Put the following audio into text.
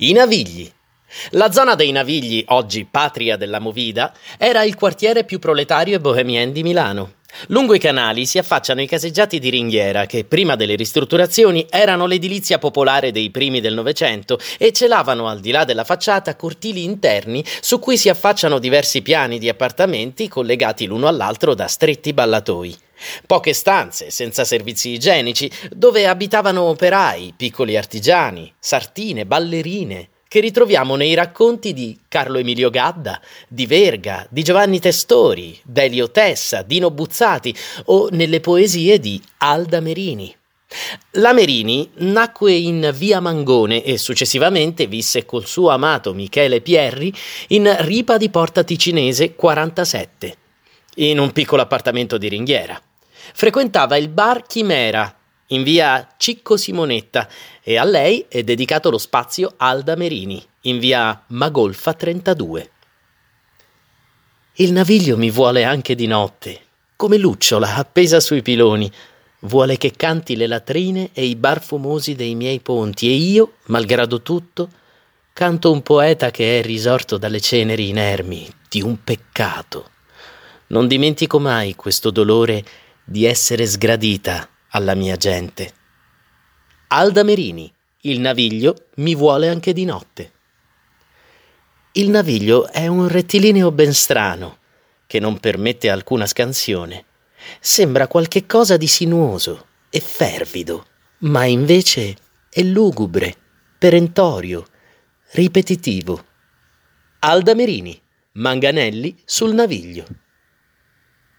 I Navigli. La zona dei Navigli, oggi patria della Movida, era il quartiere più proletario e bohemien di Milano. Lungo i canali si affacciano i caseggiati di ringhiera che, prima delle ristrutturazioni, erano l'edilizia popolare dei primi del Novecento e celavano al di là della facciata cortili interni su cui si affacciano diversi piani di appartamenti collegati l'uno all'altro da stretti ballatoi. Poche stanze, senza servizi igienici, dove abitavano operai, piccoli artigiani, sartine, ballerine, che ritroviamo nei racconti di Carlo Emilio Gadda, di Verga, di Giovanni Testori, Delio Tessa, Dino Buzzati o nelle poesie di Alda Merini. La Merini nacque in via Mangone e successivamente visse col suo amato Michele Pierri in Ripa di Porta Ticinese 47, in un piccolo appartamento di ringhiera. Frequentava il bar Chimera in via Cicco Simonetta e a lei è dedicato lo spazio Alda Merini in via Magolfa 32. Il naviglio mi vuole anche di notte, come lucciola appesa sui piloni. Vuole che canti le latrine e i bar fumosi dei miei ponti e io, malgrado tutto, canto un poeta che è risorto dalle ceneri inermi di un peccato. Non dimentico mai questo dolore di essere sgradita alla mia gente. Alda Merini, il naviglio mi vuole anche di notte. Il naviglio è un rettilineo ben strano, che non permette alcuna scansione. Sembra qualche cosa di sinuoso e fervido, ma invece è lugubre, perentorio, ripetitivo. Alda Merini, Manganelli sul naviglio.